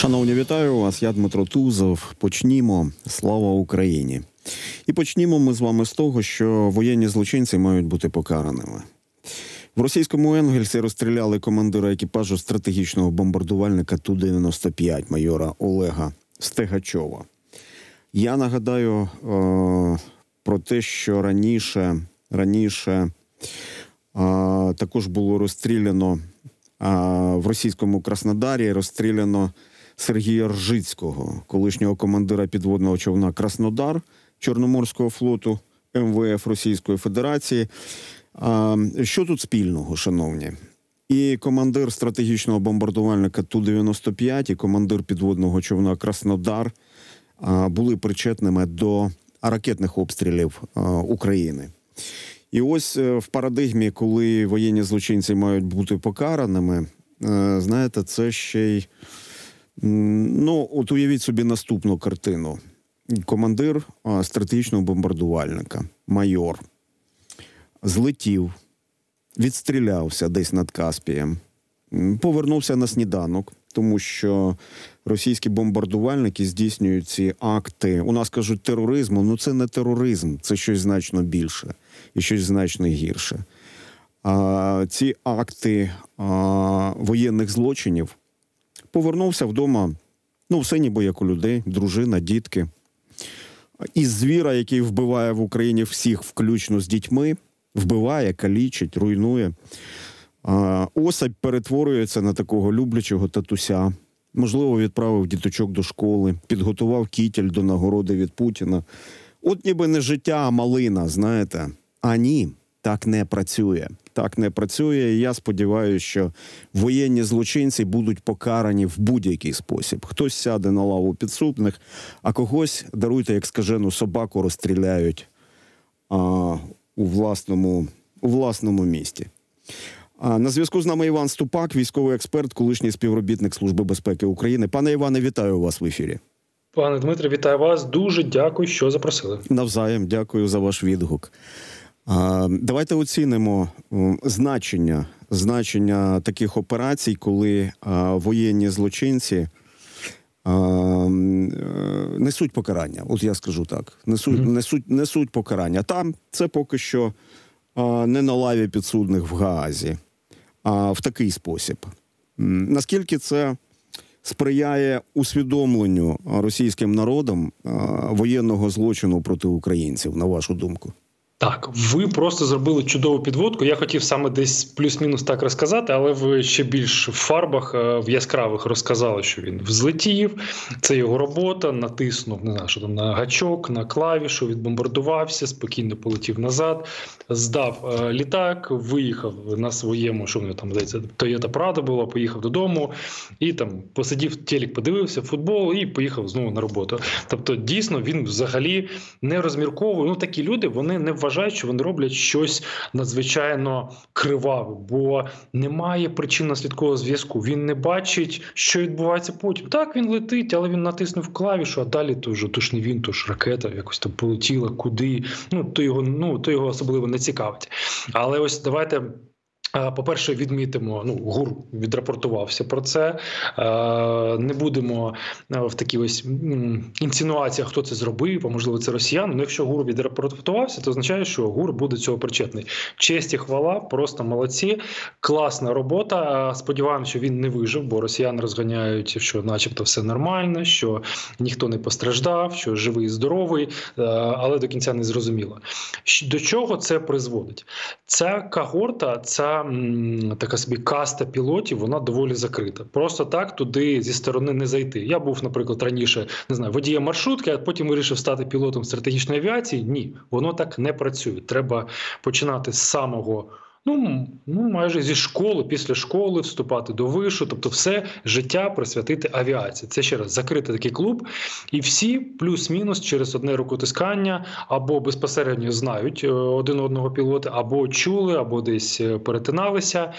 Шановні, вітаю вас. Я Дмитро Тузов. Почнімо. Слава Україні. І почнімо ми з вами з того, що воєнні злочинці мають бути покараними. В російському Енгельсі розстріляли командира екіпажу стратегічного бомбардувальника Ту-95 майора Олега Стегачова. Я нагадаю е, про те, що раніше, раніше е, також було розстріляно е, в російському Краснодарі, розстріляно Сергія Ржицького, колишнього командира підводного човна Краснодар Чорноморського флоту МВФ Російської Федерації. А, Що тут спільного, шановні? І командир стратегічного бомбардувальника Ту-95, і командир підводного човна Краснодар були причетними до ракетних обстрілів України. І ось е, в парадигмі, коли воєнні злочинці мають бути покараними, е, знаєте, це ще й. Ну, от уявіть собі наступну картину: командир стратегічного бомбардувальника, майор, злетів, відстрілявся десь над Каспієм, повернувся на сніданок, тому що російські бомбардувальники здійснюють ці акти. У нас кажуть тероризму. Ну це не тероризм, це щось значно більше і щось значно гірше. А, ці акти а, воєнних злочинів повернувся вдома. Ну, ніби як у людей, дружина, дітки. Із звіра, який вбиває в Україні всіх, включно з дітьми, вбиває, калічить, руйнує. А, Особь перетворюється на такого люблячого татуся. Можливо, відправив діточок до школи, підготував кітель до нагороди від Путіна. От ніби не життя, а малина, знаєте. А ні, так не працює. Так не працює. І я сподіваюся, що воєнні злочинці будуть покарані в будь-який спосіб. Хтось сяде на лаву підсудних, а когось даруйте, як скажену собаку, розстріляють а, у власному, у власному місті. А, на зв'язку з нами Іван Ступак, військовий експерт, колишній співробітник Служби безпеки України. Пане Іване, вітаю вас в ефірі. Пане Дмитре, вітаю вас. Дуже дякую, що запросили. Навзаєм дякую за ваш відгук. Давайте оцінимо значення, значення таких операцій, коли воєнні злочинці е, несуть покарання. От я скажу так: несуть, несуть, несуть покарання. Там це поки що не на лаві підсудних в Гаазі, а в такий спосіб. Наскільки це сприяє усвідомленню російським народом воєнного злочину проти українців, на вашу думку? Так, ви просто зробили чудову підводку. Я хотів саме десь плюс-мінус так розказати, але ви ще більш в фарбах е, в яскравих розказали, що він взлетів. Це його робота, натиснув не знаю, що там на гачок, на клавішу, відбомбардувався, спокійно полетів назад, здав е, літак, виїхав на своєму, що в нього там здається, Toyota Prado було, поїхав додому і там посидів телек, подивився футбол і поїхав знову на роботу. Тобто, дійсно, він взагалі не розмірковує. Ну такі люди вони не вважають, що вони роблять щось надзвичайно криваве, бо немає причинно-слідкового зв'язку. Він не бачить, що відбувається потім. Так він летить, але він натиснув клавішу, а далі то вже то ж не він, то ж ракета якось там полетіла, куди. Ну то його ну то його особливо не цікавить. Але ось давайте. Е, По-перше, відмітимо, ну ГУР відрапортувався про це. Е, Не будемо е, в такій ось інсинуаціях, хто це зробив, а можливо, це росіяни. Ну, якщо ГУР відрапортувався, то означає, що ГУР буде цього причетний. Честь і хвала, просто молодці, класна робота. Сподіваємося, що він не вижив, бо росіяни розганяють, що, начебто, все нормально, що ніхто не постраждав, що живий і здоровий, але до кінця не зрозуміло. До чого це призводить? Ця когорта, ця така собі каста пілотів, вона доволі закрита. Просто так туди зі сторони не зайти. Я був, наприклад, раніше не знаю, водієм маршрутки, а потім вирішив стати пілотом стратегічної авіації. Ні, воно так не працює. Треба починати з самого. Ну, ну, майже зі школи, після школи вступати до вишу, тобто все життя присвятити авіації. Це ще раз закритий такий клуб, і всі плюс-мінус через одне рукотискання або безпосередньо знають е, один одного пілота, або чули, або десь е, перетиналися.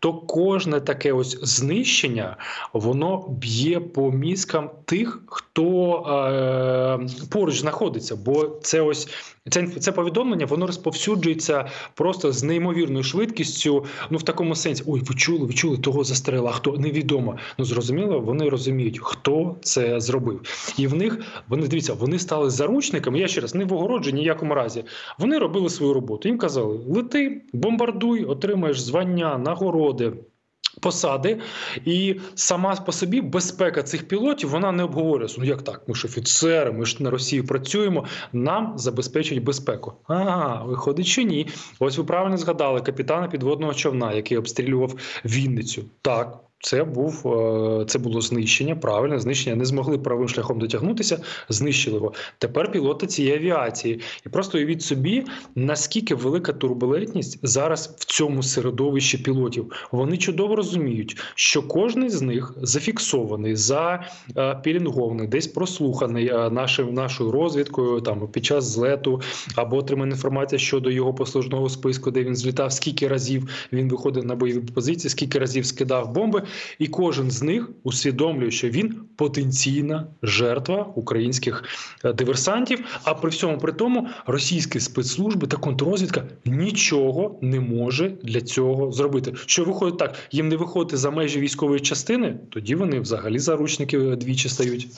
То кожне таке ось знищення воно б'є по мізкам тих, хто е, поруч знаходиться. Бо це ось це, це повідомлення воно розповсюджується просто з неймовірною швидкістю. Ну в такому сенсі, ой, ви чули, ви чули того застрелила. Хто невідомо. Ну зрозуміло, вони розуміють, хто це зробив, і в них вони дивіться, вони стали заручниками. Я ще раз не в огороджу ніякому разі. Вони робили свою роботу. Їм казали: лети, бомбардуй, отримаєш звання, нагороди. Посади, і сама по собі безпека цих пілотів вона не обговорюється. Ну як так? Ми ж офіцери, ми ж на Росію працюємо. Нам забезпечують безпеку. А виходить, чи ні. Ось ви правильно згадали капітана підводного човна, який обстрілював Вінницю. Так. Це був е, це було знищення, правильне знищення. Не змогли правим шляхом дотягнутися, знищили його. Тепер пілоти цієї авіації, і просто уявіть собі, наскільки велика турбулентність зараз в цьому середовищі пілотів. Вони чудово розуміють, що кожен з них зафіксований, запілінгований, десь прослуханий е, нашим нашою розвідкою, там під час злету або отримана інформація щодо його послужного списку, де він злітав, скільки разів він виходив на бойові позиції, скільки разів скидав бомби, і кожен з них усвідомлює, що він потенційна жертва українських е, диверсантів. А при всьому при тому російські спецслужби та контррозвідка нічого не може для цього зробити. Що виходить так, їм не виходити за межі військової частини, тоді вони взагалі заручники е, двічі стають.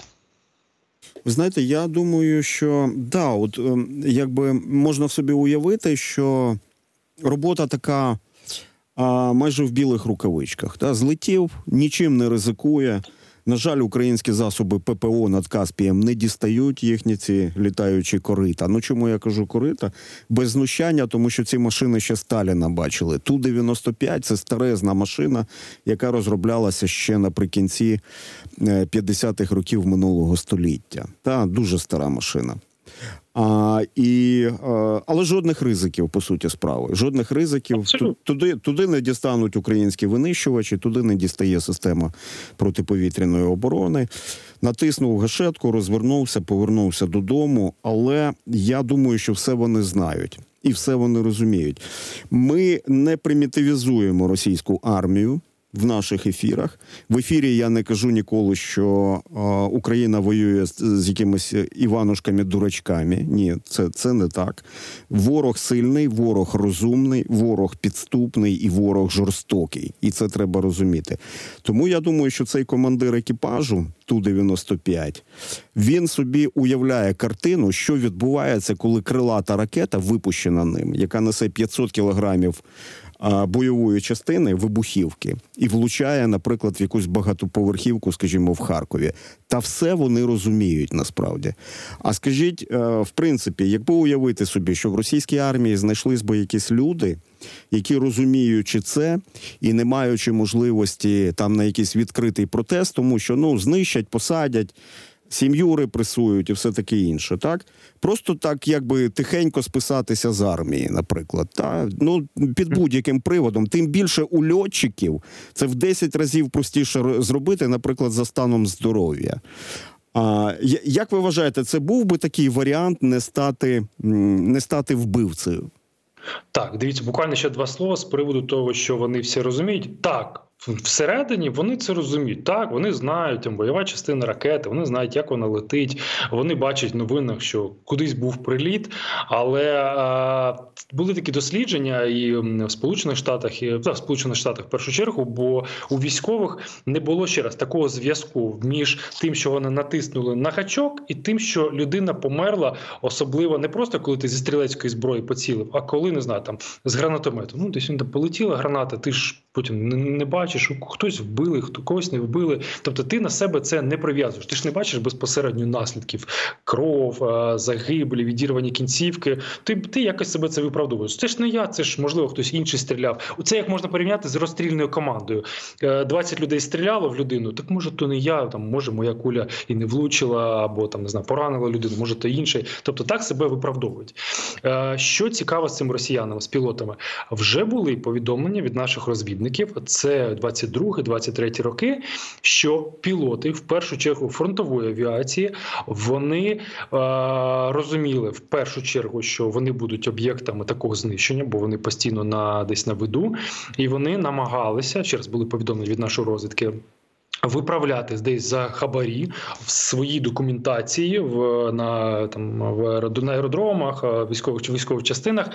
Ви знаєте, я думаю, що да, от ем, якби можна собі уявити, що робота така а, майже в білих рукавичках. Та, злетів, нічим не ризикує. На жаль, українські засоби ППО над Каспієм не дістають їхні ці літаючі корита. Ну чому я кажу корита? Без знущання, тому що ці машини ще Сталіна бачили. Ту 95 це старезна машина, яка розроблялася ще наприкінці е, 50-х років минулого століття. Та дуже стара машина. А, і, е, але жодних ризиків, по суті, справи. Жодних ризиків. Абсолютно. Туди, туди не дістануть українські винищувачі, туди не дістає система протиповітряної оборони. Натиснув гашетку, розвернувся, повернувся додому. Але я думаю, що все вони знають і все вони розуміють. Ми не примітивізуємо російську армію. В наших ефірах в ефірі я не кажу ніколи, що е, Україна воює з, з якимись іванушками-дурачками. Ні, це, це не так. Ворог сильний, ворог розумний, ворог підступний і ворог жорстокий. І це треба розуміти. Тому я думаю, що цей командир екіпажу Ту-95, він собі уявляє картину, що відбувається, коли крилата ракета випущена ним, яка несе 500 кілограмів бойової частини вибухівки і влучає, наприклад, в якусь багатоповерхівку, скажімо, в Харкові. Та все вони розуміють насправді. А скажіть, е, в принципі, якби уявити собі, що в російській армії знайшлись би якісь люди, які розуміючи це і не маючи можливості там на якийсь відкритий протест, тому що ну знищать, посадять. Сім'ю репресують і все таке інше, так просто так, якби тихенько списатися з армії, наприклад, та ну під будь-яким приводом. Тим більше у льотчиків це в 10 разів простіше зробити, наприклад, за станом здоров'я. А як ви вважаєте, це був би такий варіант не стати, не стати вбивцею? Так, дивіться, буквально ще два слова з приводу того, що вони всі розуміють. Так, всередині вони це розуміють. Так, вони знають там бойова частина ракети, вони знають, як вона летить. Вони бачать в новинах, що кудись був приліт. Але е, були такі дослідження і в Сполучених Штатах, і та, в Сполучених Штатах в першу чергу, бо у військових не було ще раз такого зв'язку між тим, що вони натиснули на гачок, і тим, що людина померла, особливо не просто коли ти зі стрілецької зброї поцілив, а коли не знаю, там з гранатомету. Ну десь він там полетіла граната, ти ж потім не, бачиш, хтось вбили, хто когось не вбили. Тобто ти на себе це не прив'язуєш. Ти ж не бачиш безпосередньо наслідків кров, е, загиблі, відірвані кінцівки. Ти, ти якось себе це виправдовуєш. Це ж не я, це ж можливо хтось інший стріляв. Це як можна порівняти з розстрільною командою. Е, 20 людей стріляло в людину. Так може, то не я, там може моя куля і не влучила, або там не знаю, поранила людину, може то інший. Тобто так себе виправдовують. Е, Що цікаво з цим росіянами, з пілотами, вже були повідомлення від наших розвідників. Це 22-23 роки. Що пілоти, в першу чергу фронтової авіації, вони е, розуміли в першу чергу, що вони будуть об'єктами такого знищення, бо вони постійно на десь на виду, і вони намагалися через були повідомлені від нашої розвідки. Виправляти десь за хабарі в своїй документації в на там в на аеродромах, е, військових чи військових частинах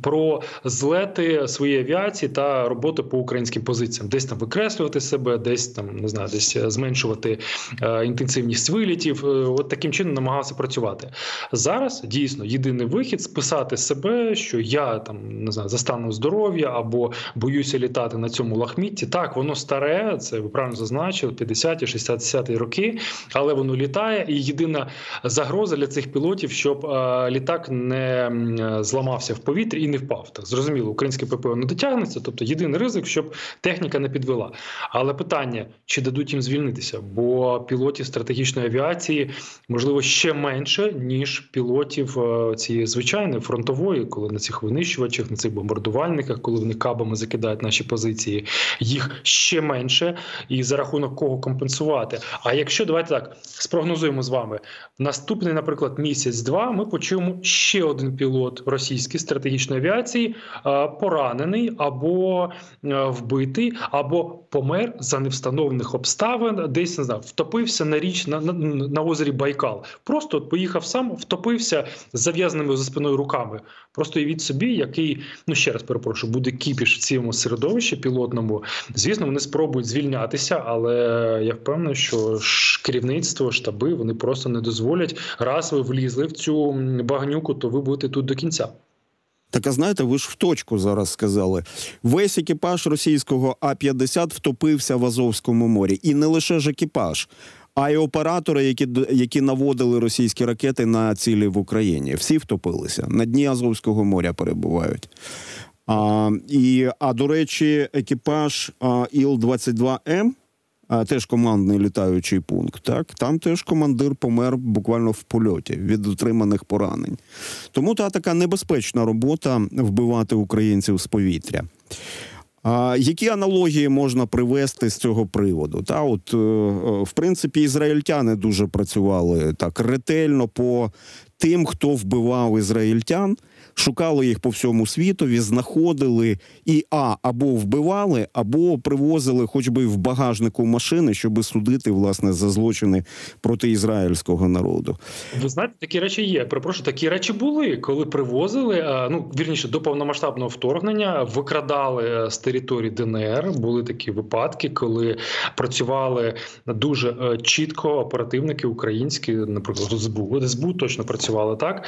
про злети своєї авіації та роботи по українським позиціям, десь там викреслювати себе, десь там не знаю, десь е, зменшувати е, інтенсивність вилітів. Е, От таким чином намагався працювати. Зараз дійсно єдиний вихід списати себе, що я там не знаю за станом здоров'я або боюся літати на цьому лахмітті. Так, воно старе, це ви правильно зазначили, 50-ті, 60-ті роки, але воно літає. І єдина загроза для цих пілотів, щоб е, літак не зламався в повітрі і не впав. Так зрозуміло, українське ППО не дотягнеться. Тобто єдиний ризик, щоб техніка не підвела. Але питання, чи дадуть їм звільнитися, бо пілотів стратегічної авіації можливо ще менше ніж пілотів е, цієї звичайної фронтової, коли на цих винищувачах, на цих бомбардувальниках, коли вони кабами закидають наші позиції, їх ще менше, і за рахунок кого компенсувати. А якщо давайте так спрогнозуємо з вами наступний, наприклад, місяць-два, ми почуємо ще один пілот російської стратегічної авіації е, поранений або е, вбитий, або помер за невстановлених обставин, десь не знаю, втопився на річ на, на, на озері Байкал. Просто от поїхав сам, втопився з зав'язаними за спиною руками. Просто уявіть собі, який ну ще раз перепрошую, буде кіпіш в цьому середовищі пілотному. Звісно, вони спробують звільнятися, але я впевнений, що керівництво, штаби вони просто не дозволять. Раз ви влізли в цю багнюку, то ви будете тут до кінця. Так, а знаєте, ви ж в точку зараз сказали. Весь екіпаж російського А-50 втопився в Азовському морі. І не лише ж екіпаж, а й оператори, які, які наводили російські ракети на цілі в Україні. Всі втопилися. На дні Азовського моря перебувають. А, і, а до речі, екіпаж а, Іл-22М, а, теж командний літаючий пункт. Так там теж командир помер буквально в польоті від отриманих поранень. Тому та така небезпечна робота вбивати українців з повітря. А, які аналогії можна привести з цього приводу? Та от е, е, в принципі ізраїльтяни дуже працювали так ретельно по тим, хто вбивав ізраїльтян, шукали їх по всьому світові, знаходили і а або вбивали, або привозили, хоч би в багажнику машини, щоб судити власне за злочини проти ізраїльського народу. Ви знаєте, такі речі є. Перепрошую, такі речі були, коли привозили. е, Ну вірніше до повномасштабного вторгнення викрадали е, з території ДНР. Були такі випадки, коли працювали дуже е, чітко оперативники українські, наприклад, СБУ. СБУ точно працювали так.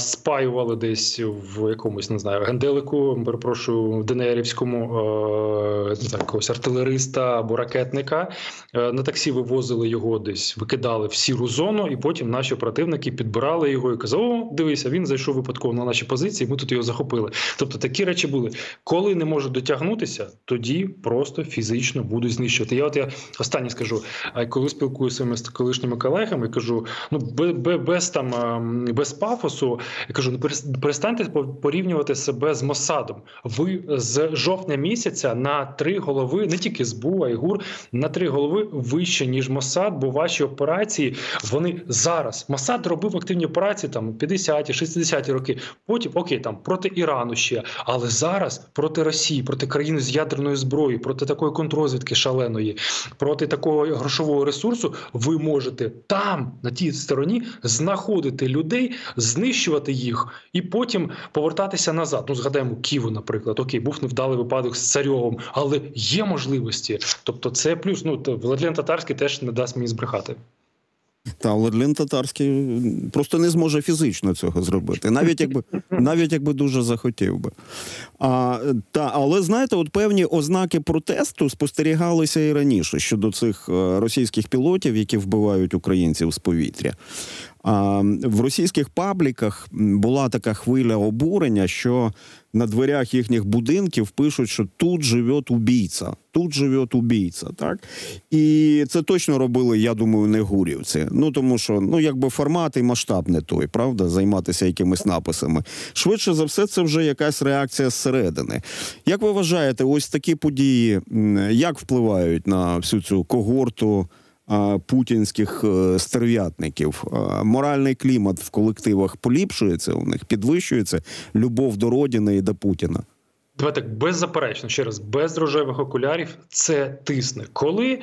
Спаювали десь в якомусь не знаю генделику. Перепрошую, в ДНРівському е, не якогось артилериста або ракетника. Е, На таксі вивозили його десь, викидали в сіру зону, і потім наші оперативники підбирали його і казали: О, дивися, він зайшов випадково на наші позиції. Ми тут його захопили. Тобто такі речі були. Коли не можуть дотягнутися, тоді просто фізично будуть знищувати. Я от я останнє скажу. А коли спілкуюся з колишніми колегами, кажу: ну без, без там ем, без пафосу, я кажу: ну перес- перестаньте порівнювати себе з Мосадом. Ви з жовтня місяця на три голови, не тільки СБУ, а й ГУР, на три голови вище ніж Мосад, бо ваші операції вони зараз. Мосад робив активні операції там 50-ті, 60-ті роки. Потім окей, там проти Ірану ще, але зараз проти Росії, проти країни з ядерною зброєю, проти такої контррозвідки шаленої, проти такого грошового ресурсу, ви можете там, на тій стороні, знаходити людей, знищувати їх і потім повертатися назад. Ну згадаємо Ківу, наприклад. Окей, був невдалий випадок з царьовим, але є можливості. Тобто, це плюс. Ну то Владлен Татарський теж не дасть мені збрехати. Та Владлен Татарський просто не зможе фізично цього зробити, навіть якби навіть якби дуже захотів би. А, та, але знаєте, от певні ознаки протесту спостерігалися і раніше щодо цих е, російських пілотів, які вбивають українців з повітря. А, в російських пабліках була така хвиля обурення, що на дверях їхніх будинків пишуть, що тут живе убійця, тут живе убійця. Так? І це точно робили, я думаю, не гурівці. Ну тому що ну якби формат і масштаб не той, правда, займатися якимись написами. Швидше за все, це вже якась реакція зсередини. Як ви вважаєте, ось такі події як впливають на всю цю когорту? А, Путінських е, стерв'ятників моральний клімат в колективах поліпшується у них, підвищується любов до родини і до Путіна. Давай так беззаперечно ще раз, без рожевих окулярів це тисне. Коли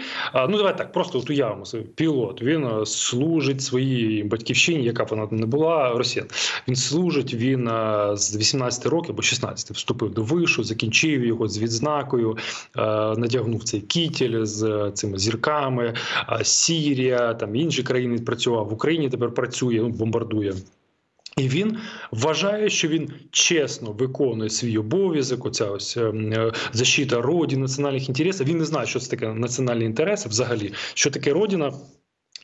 ну давай так, просто от уявимо собі, пілот. Він е, служить своїй батьківщині, яка б вона не була росіян. Він служить. Він е, з 18 років або 16 вступив до вишу, закінчив його з відзнакою, е, надягнув цей кітель з цими зірками. Сірія там інші країни працював в Україні. Тепер працює, ну бомбардує. І він вважає, що він чесно виконує свій обов'язок. Оця ось е, защита роді національних інтересів. Він не знає, що це таке національні інтереси, взагалі, що таке родина.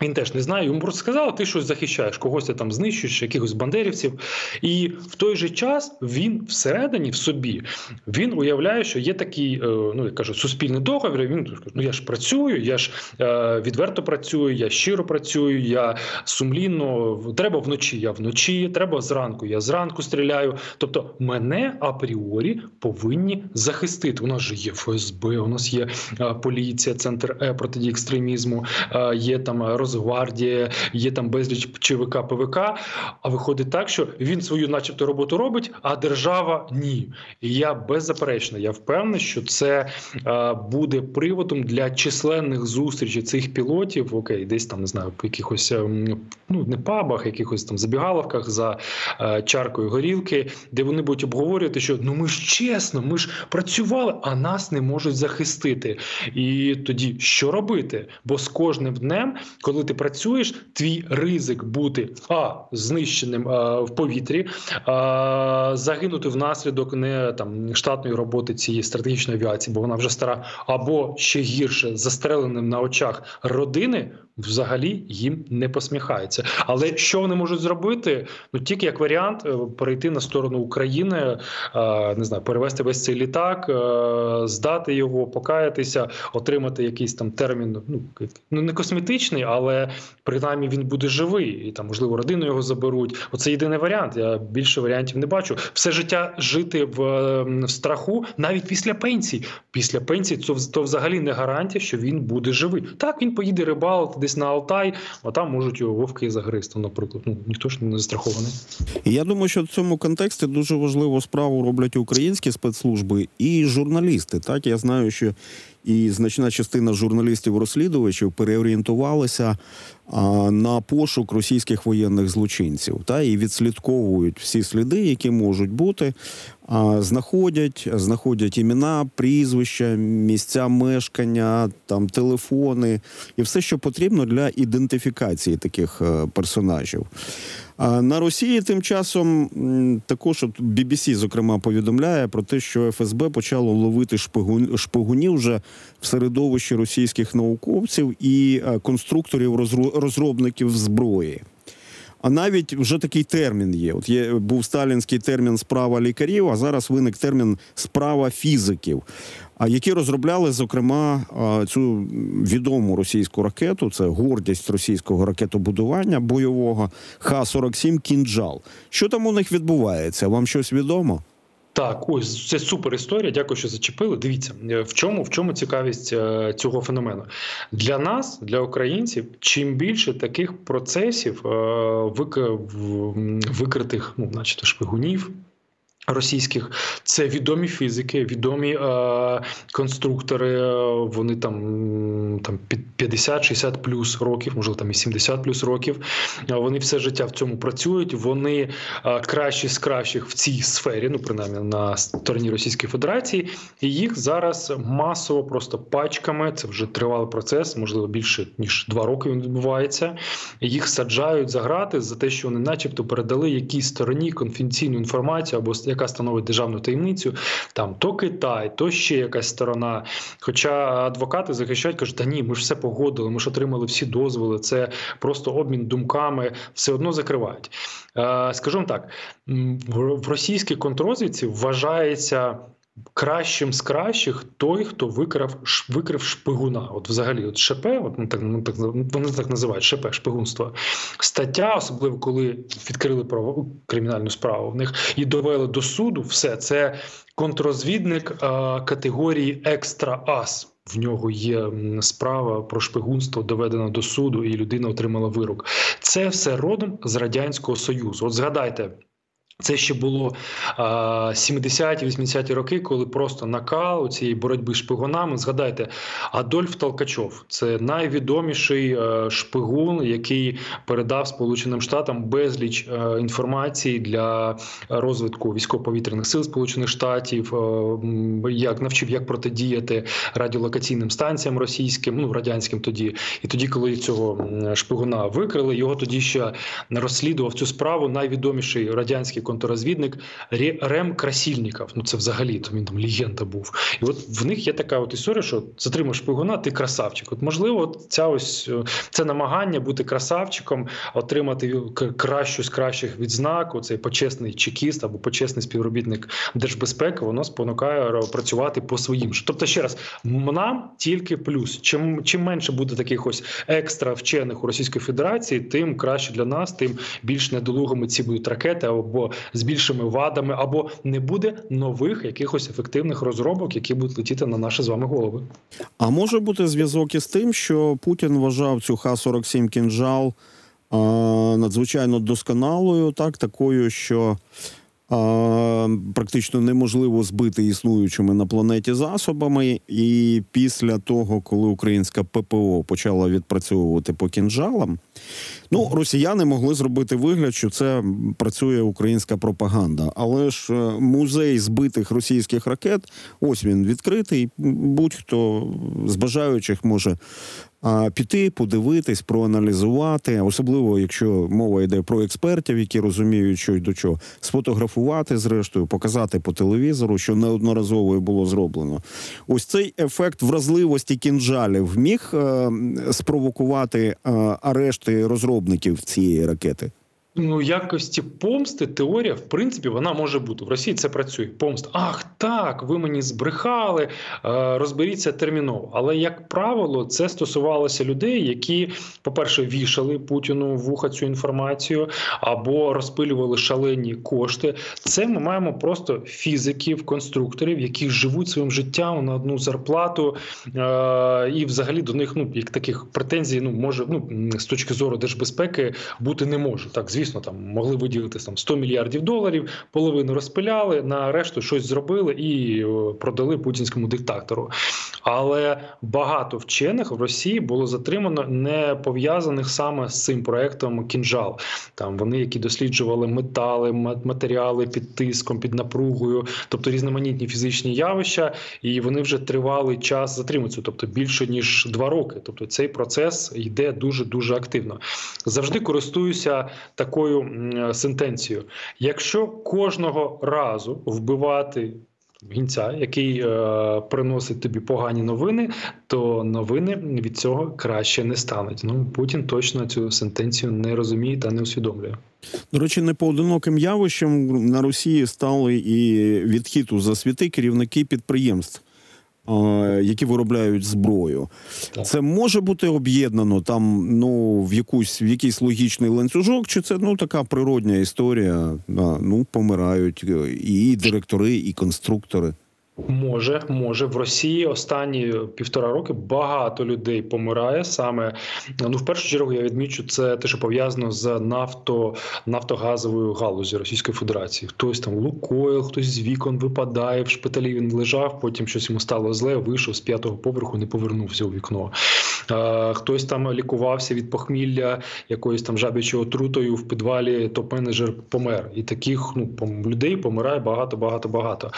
Він теж не знає, йому просто сказали, ти щось захищаєш, когось ти там знищуєш, якихось бандерівців. І в той же час він всередині в собі він уявляє, що є такий, е, ну я кажу, суспільний договір. Він ну я ж працюю, я ж е, відверто працюю, я щиро працюю, я сумлінно треба вночі. Я вночі, треба зранку. Я зранку стріляю. Тобто, мене апріорі повинні захистити. У нас же є ФСБ, у нас є е, поліція, центр Е протидії екстремізму, є там Росгвардія, є там безліч ЧВК, ПВК. А виходить так, що він свою, начебто, роботу робить, а держава ні. І я беззаперечно, я впевнений, що це е, буде приводом для численних зустрічей цих пілотів. Окей, десь там не знаю, по якихось ем, ну не пабах, якихось там забігаловках за е, чаркою горілки, де вони будуть обговорювати, що ну ми ж чесно, ми ж працювали, а нас не можуть захистити. І тоді що робити? Бо з кожним днем, коли коли ти працюєш, твій ризик бути а знищеним а, в повітрі, а, загинути внаслідок не там штатної роботи цієї стратегічної авіації, бо вона вже стара, або ще гірше застреленим на очах родини взагалі їм не посміхається. Але що вони можуть зробити? Ну тільки як варіант е, перейти на сторону України, е, не знаю, перевести весь цей літак, е, здати його, покаятися, отримати якийсь там термін. Ну ну не косметичний, але принаймні він буде живий, і там можливо родину його заберуть. Оце єдиний варіант. Я більше варіантів не бачу. Все життя жити в, в страху навіть після пенсії. Після пенсії це то взагалі не гарантія, що він буде живий. Так він поїде рибалити десь на Алтай, а там можуть його вовки загристи, наприклад. Ну ніхто ж не застрахований. Я думаю, що в цьому контексті дуже важливу справу роблять українські спецслужби і журналісти. Так я знаю, що і значна частина журналістів-розслідувачів переорієнтувалися на пошук російських воєнних злочинців та і відслідковують всі сліди, які можуть бути. Знаходять, знаходять імена, прізвища, місця мешкання, там телефони і все, що потрібно для ідентифікації таких е, персонажів. На Росії тим часом також от BBC, зокрема повідомляє про те, що ФСБ почало ловити шпигун, шпигунів вже в середовищі російських науковців і е, конструкторів розробників зброї. А навіть вже такий термін є. От є був сталінський термін справа лікарів, а зараз виник термін справа фізиків, які розробляли зокрема цю відому російську ракету. Це гордість російського ракетобудування бойового Х-47 кінджал. Що там у них відбувається? Вам щось відомо? Так, ось це супер історія. Дякую, що зачепили. Дивіться, е, в чому в чому цікавість е, цього феномену для нас, для українців. Чим більше таких процесів е, викритих, ну, начебто, шпигунів. Російських це відомі фізики, відомі е, конструктори. Вони там там під 50-60 плюс років, можливо, там і 70 плюс років. Вони все життя в цьому працюють. Вони е, кращі з кращих в цій сфері, ну принаймні на стороні Російської Федерації. І їх зараз масово просто пачками. Це вже тривалий процес, можливо, більше ніж два роки він відбувається. Їх саджають за грати за те, що вони, начебто, передали якійсь стороні конфіденційну інформацію або яка становить державну таємницю, там то Китай, то ще якась сторона. Хоча адвокати захищають, кажуть, та ні, ми ж все погодили, ми ж отримали всі дозволи. Це просто обмін думками, все одно закривають. Е, скажімо так, в російській контррозвідці вважається кращим з кращих той, хто викрав викрив шпигуна. От взагалі, от ШП, от так ну, так вони так називають ШП, шпигунство. Стаття, особливо коли відкрили право кримінальну справу в них і довели до суду, все це контрозвідник е, категорії екстра ас. В нього є справа про шпигунство доведена до суду, і людина отримала вирок. Це все родом з радянського союзу. От згадайте. Це ще було а, 70-ті, 80-ті роки, коли просто накал у цієї боротьби з шпигунами. Згадайте, Адольф Толкачов це найвідоміший е, шпигун, який передав Сполученим Штатам безліч е, інформації для розвитку військово-повітряних сил Сполучених Штатів, е, як навчив, як протидіяти радіолокаційним станціям російським, ну радянським тоді. І тоді, коли цього шпигуна викрили, його тоді ще розслідував цю справу найвідоміший радянський контррозвідник Ре- Рем Красільніков. Ну це взагалі то він там легенда був. І от в них є така от історія, що затримав шпигуна, ти красавчик. От можливо, ця ось е, це намагання бути красавчиком, отримати кращу з кращих відзнак, оцей почесний чекіст або почесний співробітник держбезпеки, воно спонукає працювати по своїм. Тобто, ще раз, нам тільки плюс. Чим чим менше буде таких ось екстра вчених у Російській Федерації, тим краще для нас, тим більш недолугими ці будуть ракети або з більшими вадами, або не буде нових якихось ефективних розробок, які будуть летіти на наші з вами голови. А може бути зв'язок із тим, що Путін вважав цю Х-47 кінжал надзвичайно досконалою, так такою, що практично неможливо збити існуючими на планеті засобами. І після того, коли українська ППО почала відпрацьовувати по кінжалам, ну росіяни могли зробити вигляд, що це працює українська пропаганда. Але ж е, музей збитих російських ракет, ось він відкритий. Будь-хто з бажаючих може піти, подивитись, проаналізувати, особливо якщо мова йде про експертів, які розуміють, що й до чого, сфотографувати, зрештою, показати по телевізору, що неодноразово було зроблено. Ось цей ефект вразливості кінжалів міг е, спровокувати е, арешти розробників цієї ракети. Ну, якості помсти, теорія, в принципі, вона може бути. В Росії це працює. Помста. Ах, так, ви мені збрехали, е, розберіться терміново. Але, як правило, це стосувалося людей, які, по-перше, вішали Путіну в вуха цю інформацію або розпилювали шалені кошти. Це ми маємо просто фізиків, конструкторів, які живуть своїм життям на одну зарплату, е, і взагалі до них ну як таких претензій, ну може ну з точки зору держбезпеки бути не може. Так, звісно, там могли виділити там 100 мільярдів доларів, половину розпиляли, на решту щось зробили і продали путінському диктатору. Але багато вчених в Росії було затримано не пов'язаних саме з цим проектом кінжал. Там вони, які досліджували метали, ма- матеріали під тиском, під напругою, тобто різноманітні фізичні явища, і вони вже тривалий час затримуються, тобто більше ніж два роки. Тобто цей процес йде дуже дуже активно. Завжди користуюся такою м, сентенцією: якщо кожного разу вбивати. Гінця, який е, приносить тобі погані новини, то новини від цього краще не стануть. Ну Путін точно цю сентенцію не розуміє та не усвідомлює. До речі, непоодиноким явищем на Росії стали і відхід у засвіти керівники підприємств, які виробляють зброю. Так. Це може бути об'єднано там ну в якусь в якийсь логічний ланцюжок, чи це ну така природня історія? Ну помирають е, і директори, і конструктори. Може, може в Росії останні півтора роки багато людей помирає саме. Ну, в першу чергу я відмічу це те, що пов'язано з нафто нафтогазовою галузі Російської Федерації. Хтось там лукоїл, хтось з вікон випадає в шпиталі. Він лежав, потім щось йому стало зле, вийшов з п'ятого поверху, не повернувся у вікно. Е, Хтось там лікувався від похмілля якоюсь там жабячою отрутою в підвалі. Топ-менеджер помер. І таких ну людей помирає багато, багато, багато.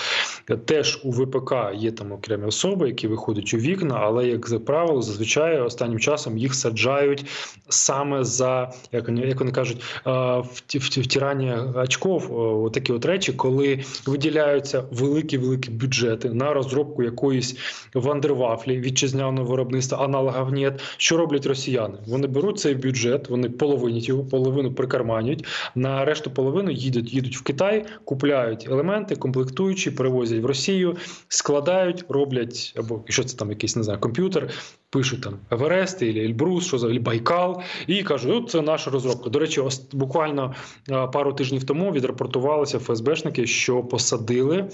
Теж у ВПК є там окремі особи, які виходять у вікна, але як за правило, зазвичай останнім часом їх саджають саме за як вони, як вони кажуть, е, вті- вті- втирання очков. Такі от речі, коли виділяються великі великі бюджети на розробку якоїсь вандервафлі вітчизняного виробництва, аналогів нет. Що роблять росіяни? Вони беруть цей бюджет, вони половинять його, половину прикарманюють. На решту половину їдуть, їдуть в Китай, купляють елементи, комплектуючі, перевозять в Росію, складають, роблять, або якщо це там якийсь не знаю, комп'ютер, пишуть там Еверест, або Ельбрус, що за Байкал, і кажуть, от це наша розробка. До речі, буквально пару тижнів тому відрапортувалися ФСБшники, що посадили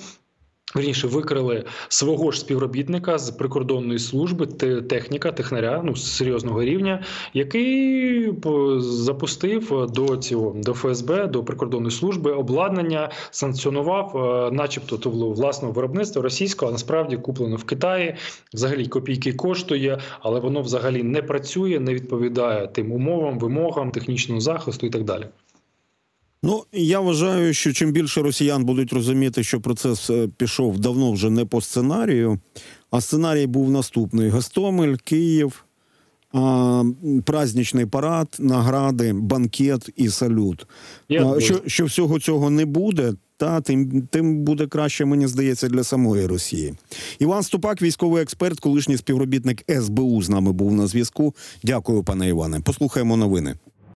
Верніше викрили свого ж співробітника з прикордонної служби, те- техніка, технаря ну серйозного рівня, який запустив до цього до ФСБ, до прикордонної служби обладнання, санкціонував, е, начебто, то було власного виробництва російського, а насправді куплено в Китаї. Взагалі копійки коштує, але воно взагалі не працює, не відповідає тим умовам, вимогам технічного захисту і так далі. Ну я вважаю, що чим більше росіян будуть розуміти, що процес е, пішов давно вже не по сценарію, а сценарій був наступний: Гостомель, Київ, а, праздничний парад, награди, банкет і салют. А, що, що всього цього не буде, та тим, тим буде краще, мені здається, для самої Росії. Іван Ступак, військовий експерт, колишній співробітник СБУ з нами був на зв'язку. Дякую, пане Іване. Послухаємо новини.